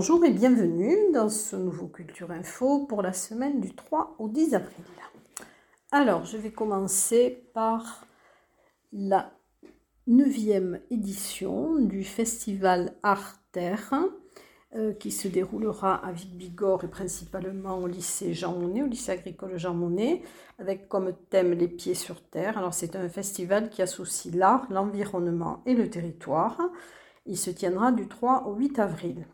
Bonjour et bienvenue dans ce nouveau Culture Info pour la semaine du 3 au 10 avril. Alors, je vais commencer par la neuvième édition du festival Art Terre euh, qui se déroulera à Vic-Bigorre et principalement au lycée Jean Monnet, au lycée agricole Jean Monnet, avec comme thème les pieds sur terre. Alors, c'est un festival qui associe l'art, l'environnement et le territoire. Il se tiendra du 3 au 8 avril.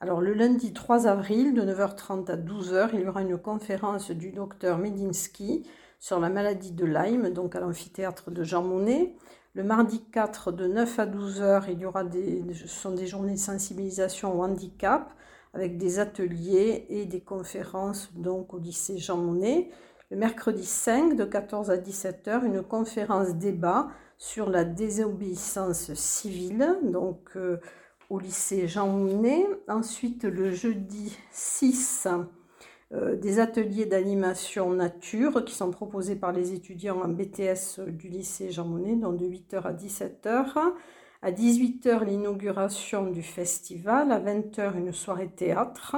Alors le lundi 3 avril de 9h30 à 12h, il y aura une conférence du docteur Medinsky sur la maladie de Lyme, donc à l'amphithéâtre de Jean Monnet. Le mardi 4 de 9 à 12h, il y aura des, ce sont des journées de sensibilisation au handicap avec des ateliers et des conférences donc au lycée Jean Monnet. Le mercredi 5 de 14 à 17h, une conférence débat sur la désobéissance civile. Donc euh, au lycée Jean Monnet. Ensuite, le jeudi 6, euh, des ateliers d'animation nature qui sont proposés par les étudiants en BTS du lycée Jean Monnet, donc de 8h à 17h. À 18h, l'inauguration du festival. À 20h, une soirée théâtre.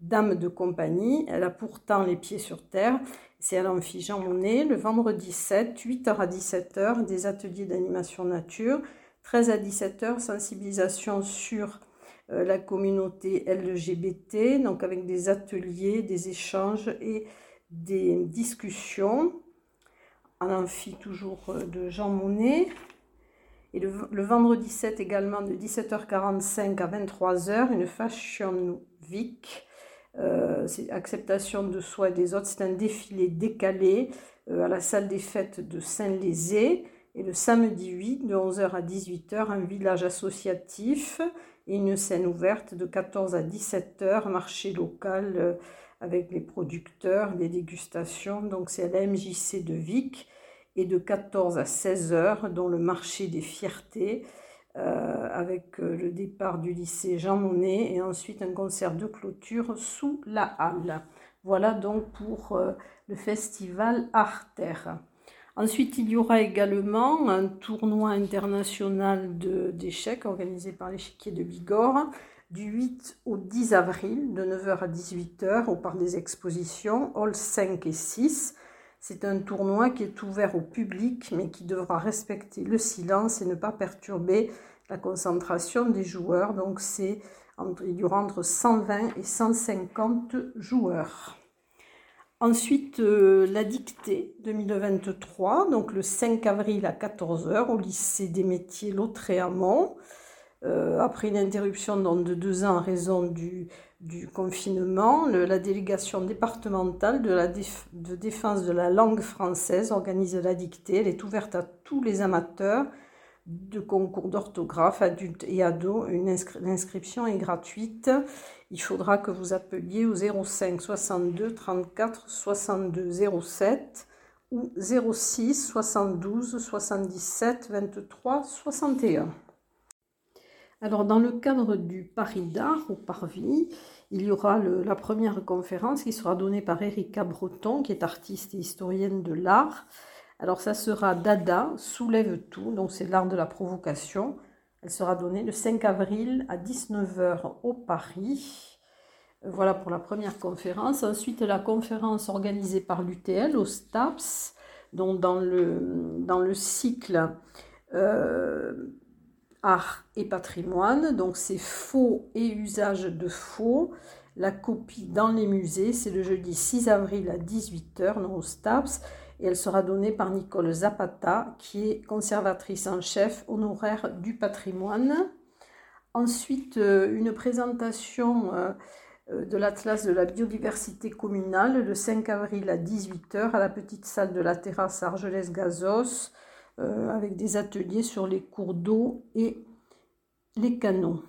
Dame de compagnie, elle a pourtant les pieds sur terre. C'est à l'amphi Jean Monnet. Le vendredi 7, 8h à 17h, des ateliers d'animation nature. 13 à 17 heures, sensibilisation sur euh, la communauté LGBT, donc avec des ateliers, des échanges et des discussions en amphi toujours euh, de Jean Monnet. Et le, vendredi 7 également de 17h45 à 23h, une Fashion Week. Euh, c'est acceptation de soi et des autres. C'est un défilé décalé à la salle des fêtes de Saint-Lézé. Et le samedi 8, de 11h à 18h, un village associatif et une scène ouverte de 14 à 17h, marché local euh, avec les producteurs, les dégustations. Donc c'est à la MJC de Vic et de 14 à 16h, dont le marché des fiertés. Euh, avec euh, le départ du lycée Jean Monnet et ensuite un concert de clôture sous la halle. Voilà donc pour le festival Arter. Ensuite, il y aura également un tournoi international d'échecs organisé par l'échiquier de Bigorre du 8 au 10 avril de 9h à 18h au parc des expositions, Hall 5 et 6. C'est un tournoi qui est ouvert au public mais qui devra respecter le silence et ne pas perturber la concentration des joueurs. Donc il y aura entre 120 et 150 joueurs. Ensuite, euh, la dictée 2023, donc le 5 avril à 14h au lycée des métiers Lautréamont. Euh, après une interruption de deux ans en raison du, confinement, la délégation départementale de, défense de la langue française organise la dictée. Elle est ouverte à tous les amateurs de concours d'orthographe, adultes et ados. L'inscription est gratuite. Il faudra que vous appeliez au 05 62 34 62 07 ou 06 72 77 23 61. Alors, dans le cadre du Paris d'art au Parvis, il y aura la première conférence qui sera donnée par Erika Breton, qui est artiste et historienne de l'art. Alors ça sera Dada, soulève tout, donc c'est l'art de la provocation. Elle sera donnée le 5 avril à 19h au Paris. Voilà pour la première conférence. Ensuite, la conférence organisée par l'UTL au STAPS, donc dans le, cycle euh, Art et patrimoine. Donc c'est faux et usage de faux. La copie dans les musées, c'est le jeudi 6 avril à 18h, au STAPS et elle sera donnée par Nicole Zapata, qui est conservatrice en chef honoraire du patrimoine. Ensuite, euh, une présentation euh, euh, de l'Atlas de la biodiversité communale le 5 avril à 18h à la petite salle de la terrasse Argelès-Gazos, avec des ateliers sur les cours d'eau et les canaux.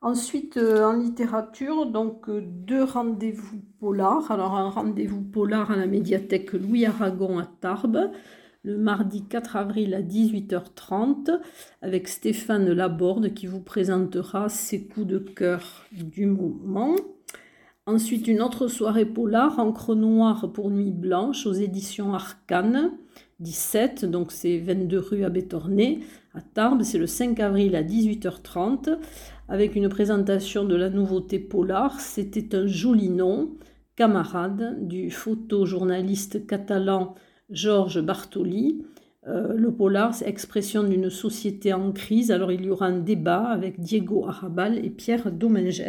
Ensuite, euh, en littérature, donc euh, deux rendez-vous polars. Alors, un rendez-vous polar à la médiathèque Louis Aragon à Tarbes, le mardi 4 avril à 18h30, avec Stéphane Laborde qui vous présentera ses coups de cœur du moment. Ensuite, une autre soirée polar, Encre noire pour Nuit blanche, aux éditions Arcane, 17, donc c'est 22 rue à Bétornay, Tarbes. C'est le 5 avril à 18h30, avec une présentation de la nouveauté Polar. C'était un joli nom, camarade du photojournaliste catalan Georges Bartoli. Euh, le polar, c'est expression d'une société en crise. Alors il y aura un débat avec Diego Arabal et Pierre Dominges.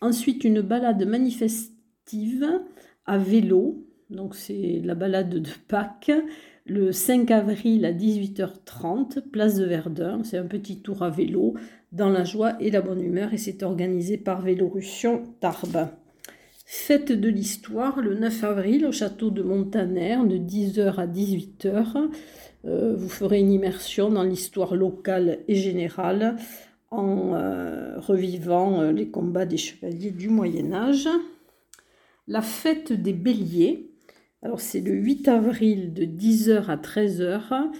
Ensuite, une balade manifestive à vélo. Donc c'est la balade de Pâques. Le 5 avril à 18h30, place de Verdun. C'est un petit tour à vélo dans la joie et la bonne humeur et c'est organisé par Vélorussion Tarbes. Fête de l'histoire le 9 avril au château de Montaner de 10h à 18h. Euh, vous ferez une immersion dans l'histoire locale et générale en euh, revivant euh, les combats des chevaliers du Moyen Âge. La fête des béliers, alors c'est le 8 avril de 10h à 13h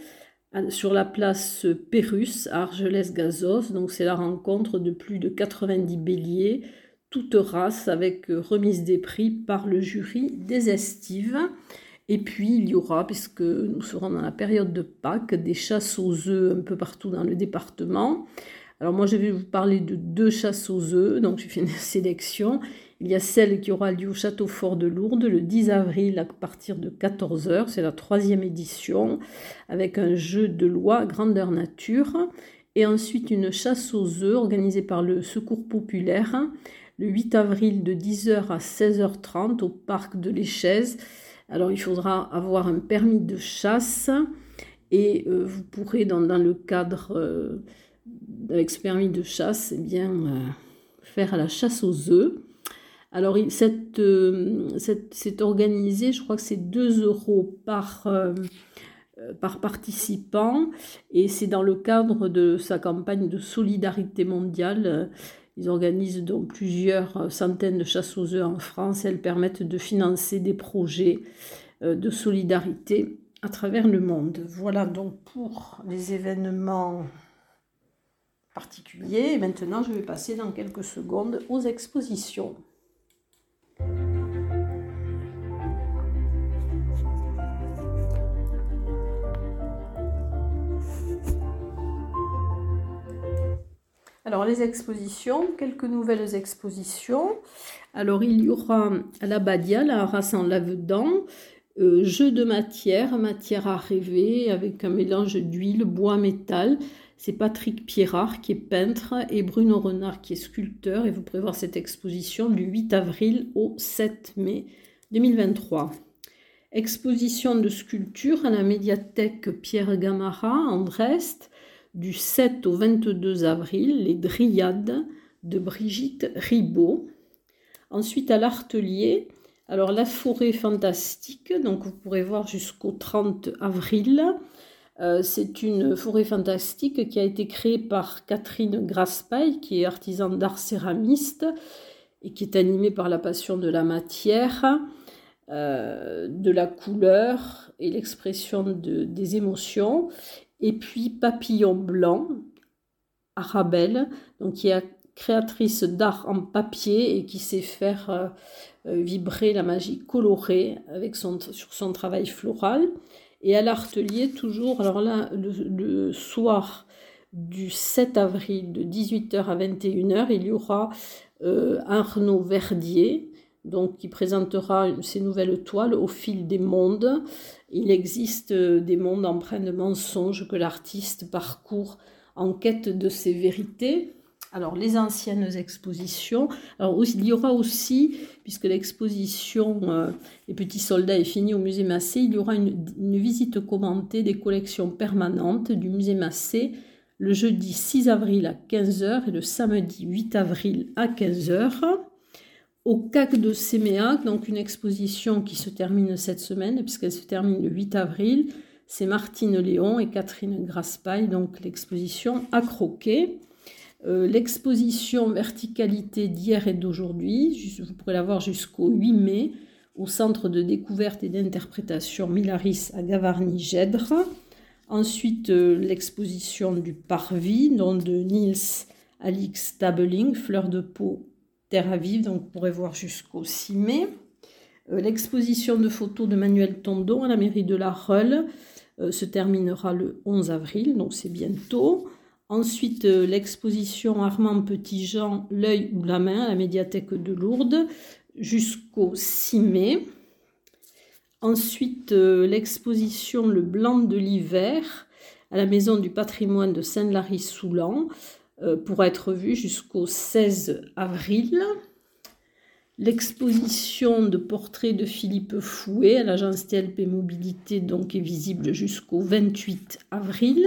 sur la place Pérus à Argelès-Gazos. Donc c'est la rencontre de plus de 90 béliers toute race avec euh, remise des prix par le jury des estives. Et puis il y aura, puisque nous serons dans la période de Pâques, des chasses aux œufs un peu partout dans le département. Alors moi je vais vous parler de deux chasses aux œufs, donc j'ai fait une sélection. Il y a celle qui aura lieu au Château Fort de Lourdes le 10 avril à partir de 14h, c'est la troisième édition, avec un jeu de loi grandeur nature. Et ensuite une chasse aux œufs organisée par le Secours populaire le 8 avril de 10h à 16h30 au parc de l'Échèze. Alors il faudra avoir un permis de chasse et euh, vous pourrez dans, le cadre euh, avec ce permis de chasse eh bien, euh, faire la chasse aux œufs. Alors c'est organisé, je crois que c'est 2 euros par, par participant et c'est dans le cadre de sa campagne de solidarité mondiale ils organisent donc plusieurs euh, centaines de chasses aux œufs en France. Elles permettent de financer des projets euh, de solidarité à travers le monde. Voilà donc pour les événements particuliers. Maintenant, je vais passer dans quelques secondes aux expositions. Alors les expositions, quelques nouvelles expositions. Alors il y aura à la Badia, la race en lave-dents, euh, jeu de matière, matière à rêver avec un mélange d'huile, bois, métal. C'est Patrick Pierrard qui est peintre et Bruno Renard qui est sculpteur et vous pourrez voir cette exposition du 8 avril au 7 mai 2023. Exposition de sculpture à la médiathèque Pierre Gamara en Brest du 7 au 22 avril, les Dryades de Brigitte Ribaud. Ensuite, à l'Artelier, alors la forêt fantastique, donc vous pourrez voir jusqu'au 30 avril. Euh, c'est une forêt fantastique qui a été créée par Catherine Graspaille, qui est artisan d'art céramiste et qui est animée par la passion de la matière, euh, de la couleur et l'expression de, des émotions. Et puis Papillon Blanc, Arabelle, donc qui est créatrice d'art en papier et qui sait faire euh, vibrer la magie colorée avec sur son travail floral. Et à l'Artelier, toujours, alors là, le, soir du 7 avril de 18h à 21h, il y aura euh, Arnaud Verdier, donc qui présentera ses nouvelles toiles au fil des mondes. Il existe euh, des mondes empreints de mensonges que l'artiste parcourt en quête de ses vérités. Alors les anciennes expositions, alors il y aura aussi, puisque l'exposition euh, Les petits soldats est finie au musée Massé, il y aura une, une, visite commentée des collections permanentes du musée Massé le jeudi 6 avril à 15h et le samedi 8 avril à 15h au CAC de Séméac, donc une exposition qui se termine cette semaine, puisqu'elle se termine le 8 avril. C'est Martine Léon et Catherine Graspaille, donc l'exposition à croquer. Euh, l'exposition Verticalité d'hier et d'aujourd'hui, vous pourrez la voir jusqu'au 8 mai au Centre de découverte et d'interprétation Milaris à Gavarnie-Gèdre. Ensuite, euh, l'exposition du Parvis, dont de Niels Alix Tabling, Fleur de peau Terre à vivre, donc vous pourrez voir jusqu'au 6 mai. L'exposition de photos de Manuel Tondon à la mairie de La Reule se terminera le 11 avril, donc c'est bientôt. Ensuite, l'exposition Armand Petit-Jean, L'œil ou la main à la médiathèque de Lourdes jusqu'au 6 mai. Ensuite, l'exposition Le blanc de l'hiver à la Maison du patrimoine de Saint-Lary-Soulan euh, pour être vue jusqu'au 16 avril. L'exposition de portraits de Philippe Fouet à l'agence TLP Mobilité donc est visible jusqu'au 28 avril.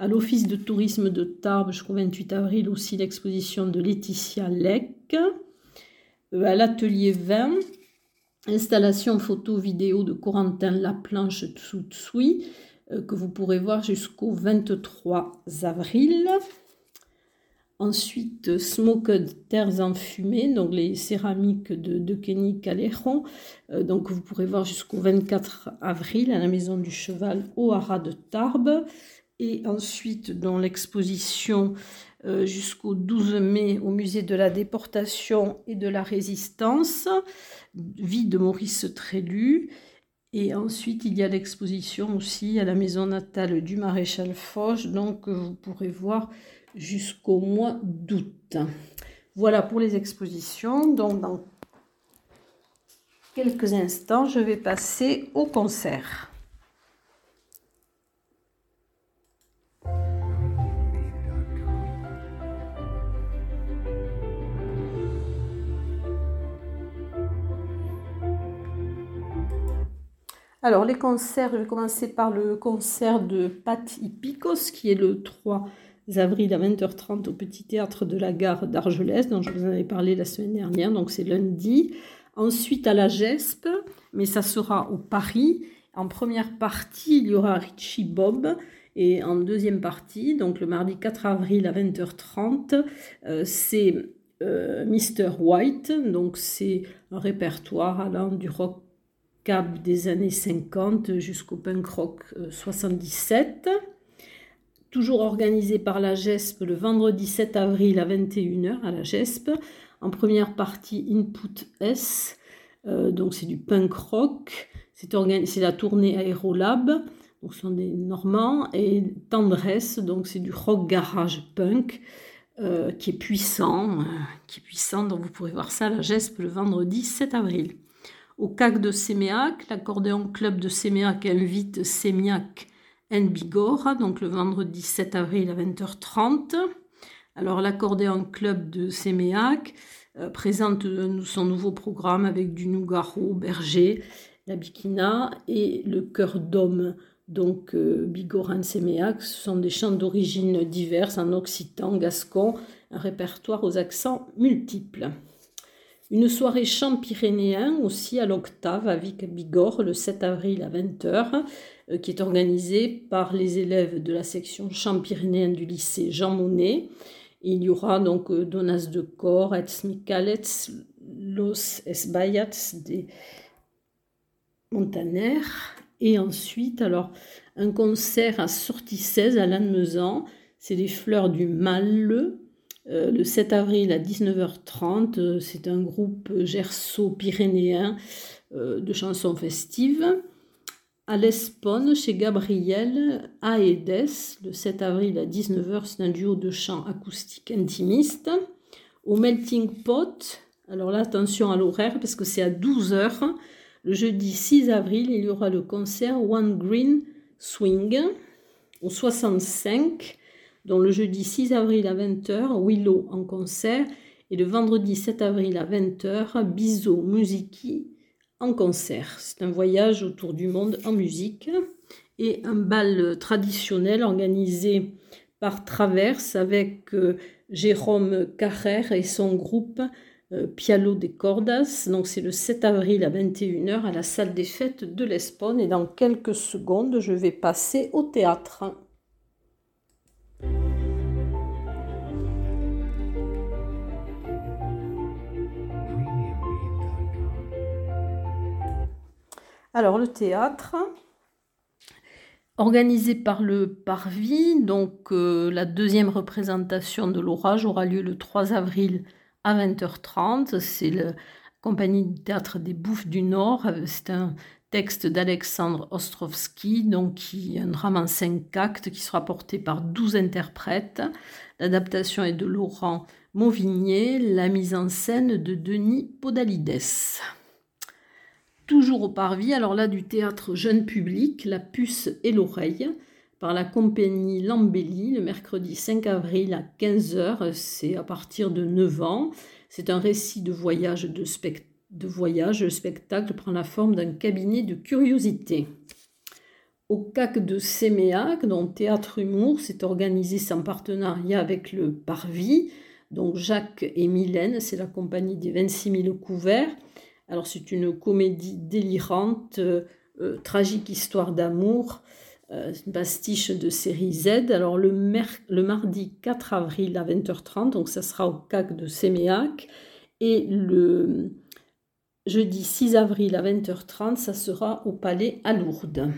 À l'Office de tourisme de Tarbes jusqu'au 28 avril aussi l'exposition de Laetitia Lec. Euh, à l'atelier 20, installation photo-vidéo de Corentin Laplanche Tsoutsoui euh, que vous pourrez voir jusqu'au 23 avril. Ensuite, Smoked Terres enfumées, donc les céramiques de, Kenny Caléron. Euh, vous pourrez voir jusqu'au 24 avril à la Maison du Cheval au Haras de Tarbes. Et ensuite, dans l'exposition euh, jusqu'au 12 mai au Musée de la Déportation et de la Résistance, vie de Maurice Trélu. Et ensuite, il y a l'exposition aussi à la maison natale du maréchal Foch, donc vous pourrez voir jusqu'au mois d'août. Voilà pour les expositions. Donc, dans quelques instants, je vais passer au concert. Alors, les concerts, je vais commencer par le concert de Pat Picos, qui est le 3 avril à 20h30 au Petit Théâtre de la Gare d'Argelès, dont je vous avais parlé la semaine dernière, donc c'est lundi. Ensuite, à la GESP, mais ça sera au Paris. En première partie, il y aura Richie Bob. Et en deuxième partie, donc le mardi 4 avril à 20h30, euh, c'est euh, Mr. White. Donc c'est un répertoire allant du rock cap des années 50 jusqu'au punk rock 77. Euh, Toujours organisé par la GESP le vendredi 7 avril à 21h à la GESP. En première partie, Input S, euh, donc c'est du punk rock. C'est la tournée Aérolab, donc ce sont des Normands. Et Tendresse, donc c'est du rock garage punk. Euh, qui est puissant, qui est puissant, donc vous pourrez voir ça à la GESP le vendredi 7 avril au CAC de Séméac. L'accordéon club de Séméac invite Sémiac en Bigorre, donc le vendredi 7 avril à 20h30. Alors l'accordéon club de Séméac euh, présente son nouveau programme avec du Nougaro, Berger, la Bikina et le chœur d'homme. Donc euh, Bigoran Séméac, ce sont des chants d'origine diverses en occitan, gascon, un répertoire aux accents multiples. Une soirée chant pyrénéen aussi à l'octave à Vic-Bigorre le 7 avril à 20h, euh, qui est organisée par les élèves de la section chant pyrénéen du lycée Jean Monnet. Il y aura donc euh, Donas de Cor, Etz Micalets, Los Esbayats des Montaner. Et ensuite, alors, un concert à Sortie 16 à Lannemezan. C'est les fleurs du mal euh, le 7 avril à 19h30. Euh, c'est un groupe gerso-pyrénéen euh, de chansons festives. À l'Espone, chez Gabriel, à Edes, le 7 avril à 19h, c'est un duo de chants acoustiques intimistes. Au Melting Pot, alors là, attention à l'horaire parce que c'est à 12h. Le jeudi 6 avril, il y aura le concert One Green Swing. Au 65, dont le jeudi 6 avril à 20h, Willow en concert, et le vendredi 7 avril à 20h, Bizo Musiki en concert. C'est un voyage autour du monde en musique et un bal traditionnel organisé par Traverse avec euh, Jérôme Carrère et son groupe euh, Pialo des Cordas. Donc c'est le 7 avril à 21h à la salle des fêtes de l'Espone et dans quelques secondes je vais passer au théâtre. Alors le théâtre, organisé par le Parvis, donc euh, la deuxième représentation de l'orage aura lieu le 3 avril à 20h30. C'est compagnie de théâtre des Bouffes du Nord. C'est un texte d'Alexandre Ostrovski, donc un drame en cinq actes qui sera porté par douze interprètes. L'adaptation est de Laurent Mauvigné, la mise en scène de Denis Podalides. Toujours au Parvis, alors là du théâtre jeune public, La puce et l'oreille, par la compagnie Lambelli, le mercredi 5 avril à 15h, c'est à partir de 9 ans. C'est un récit de voyage de, voyage. Le spectacle prend la forme d'un cabinet de curiosité au CAC de Séméac, dont Théâtre Humour s'est organisé sans partenariat avec le Parvis. Donc Jacques et Mylène, c'est la compagnie des 26 000 couverts. Alors c'est une comédie délirante, euh, euh, tragique histoire d'amour, euh, une pastiche de série Z. Alors le, mardi 4 avril à 20h30, donc ça sera au CAC de Séméac. Et le jeudi 6 avril à 20h30, ça sera au Palais à Lourdes.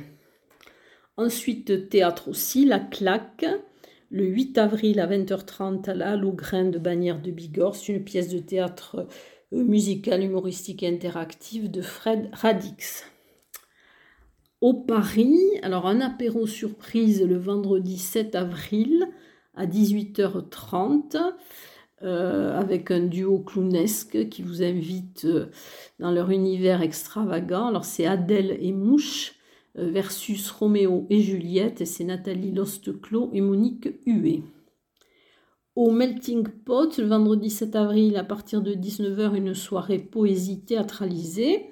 Ensuite, théâtre aussi, La Claque, le 8 avril à 20h30 à la Grain de Bagnères de Bigorre. C'est une pièce de théâtre euh, musical, humoristique et interactive de Fred Radix. Au Paris, alors un apéro surprise le vendredi 7 avril à 18h30 euh, avec un duo clownesque qui vous invite euh, dans leur univers extravagant. Alors c'est Adèle et Mouche versus Roméo et Juliette, et c'est Nathalie Losteclos et Monique Huet. Au Melting Pot, le vendredi 7 avril, à partir de 19h, une soirée poésie théâtralisée.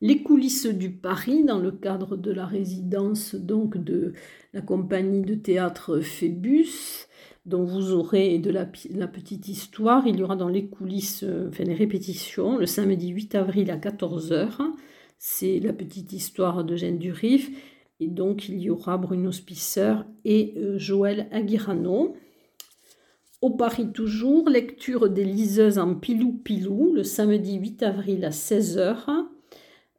Les coulisses du Paris, dans le cadre de la résidence donc de la compagnie de théâtre Phébus, dont vous aurez de la, petite histoire. Il y aura dans les coulisses, euh, enfin les répétitions, le samedi 8 avril à 14h. C'est la petite histoire de Durif. Et donc, il y aura Bruno Spisser et euh, Joël Aguirano. Au Paris toujours, lecture des liseuses en pilou-pilou, le samedi 8 avril à 16h.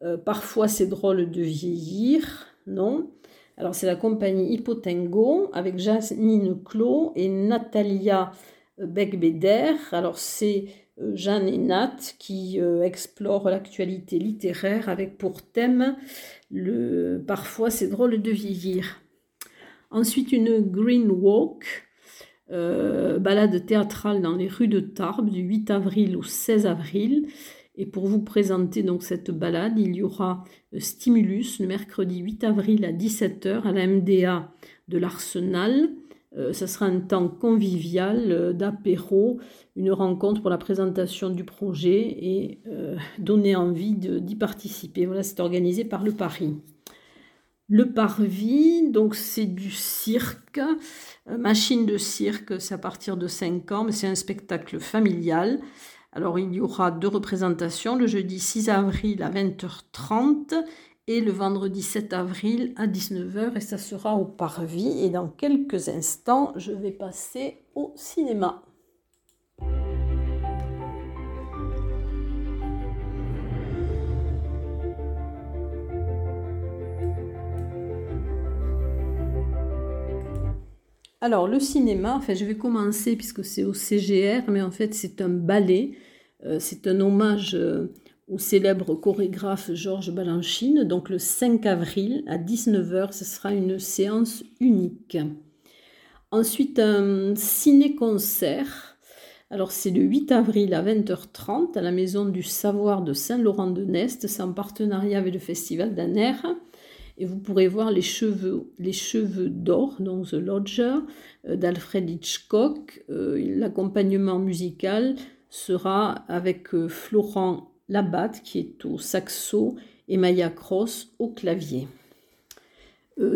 Euh, parfois, c'est drôle de vieillir, non? Alors, c'est la compagnie Hippotengo avec Janine Clos et Natalia Beckbeder. Alors, c'est euh, Jeanne et Nat qui euh, explorent l'actualité littéraire avec pour thème le parfois c'est drôle de vieillir. Ensuite une Green Walk, euh, balade théâtrale dans les rues de Tarbes du 8 avril au 16 avril. Et pour vous présenter donc cette balade, il y aura Stimulus le mercredi 8 avril à 17h à la MDA de l'Arsenal. Euh, ça sera un temps convivial euh, d'apéro, une rencontre pour la présentation du projet et euh, donner envie d'y participer. Voilà, c'est organisé par le Paris. Le Parvis, donc c'est du cirque, machine de cirque, c'est à partir de 5 ans, mais c'est un spectacle familial. Alors il y aura deux représentations, le jeudi 6 avril à 20h30 et le vendredi 7 avril à 19h et ça sera au Parvis et dans quelques instants je vais passer au cinéma. Alors le cinéma, je vais commencer puisque c'est au CGR, mais en fait c'est un ballet, euh, c'est un hommage euh, au célèbre chorégraphe Georges Balanchine. Donc le 5 avril à 19h, ce sera une séance unique. Ensuite, un ciné-concert. Alors c'est le 8 avril à 20h30 à la Maison du Savoir de Saint-Laurent-de-Nest. C'est en partenariat avec le Festival d'Aner. Et vous pourrez voir les cheveux, d'or, donc The Lodger, euh, d'Alfred Hitchcock. Euh, l'accompagnement musical sera avec euh, Florent Labatte qui est au saxo et Maya Cross au clavier.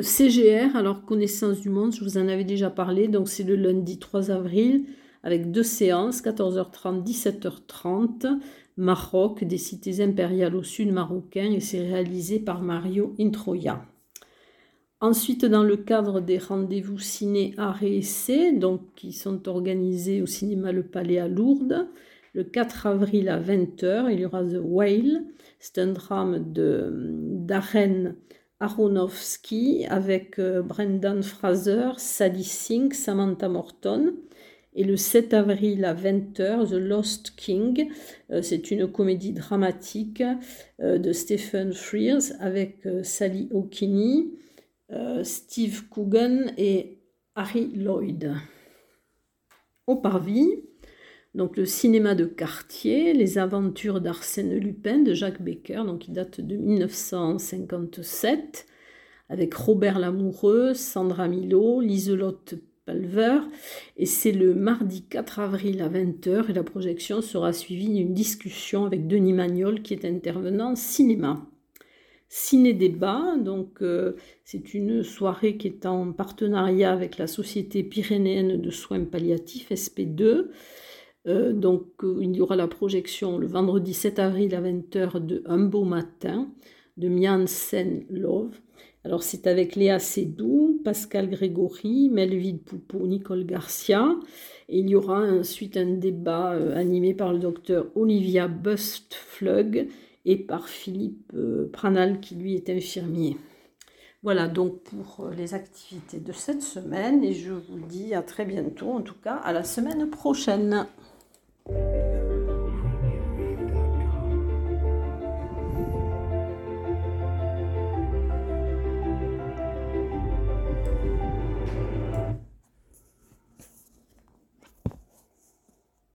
CGR, alors connaissance du monde, je vous en avais déjà parlé, donc c'est le lundi 3 avril avec deux séances, 14h30, 17h30, Maroc, des cités impériales au sud marocain, et c'est réalisé par Mario Introya. Ensuite, dans le cadre des rendez-vous ciné art et donc qui sont organisés au cinéma Le Palais à Lourdes, le 4 avril à 20h, il y aura The Whale. C'est un drame de Darren Aronofsky avec euh, Brendan Fraser, Sadie Sink, Samantha Morton. Et le 7 avril à 20h, The Lost King. Euh, c'est une comédie dramatique euh, de Stephen Frears avec euh, Sally O'Kinney, Steve Coogan et Harry Lloyd. Au Parvis, donc le cinéma de quartier, les aventures d'Arsène Lupin de Jacques Becker, donc qui date de 1957, avec Robert Lamoureux, Sandra Milo, Liselotte Et c'est le mardi 4 avril à 20h et la projection sera suivie d'une discussion avec Denis Magnol qui est intervenant cinéma. Ciné-débat, donc euh, c'est une soirée qui est en partenariat avec la Société pyrénéenne de soins palliatifs, SP2. Euh, donc euh, il y aura la projection le vendredi 7 avril à 20h de Un beau matin de Mian Sen Love. Alors c'est avec Léa Sédou, Pascal Grégory, Melville Poupeau, Nicole Garcia. Et il y aura ensuite un débat euh, animé par le docteur Olivia Bustflug et par Philippe Pranal qui lui est infirmier. Voilà donc pour les activités de cette semaine et je vous dis à très bientôt, en tout cas à la semaine prochaine.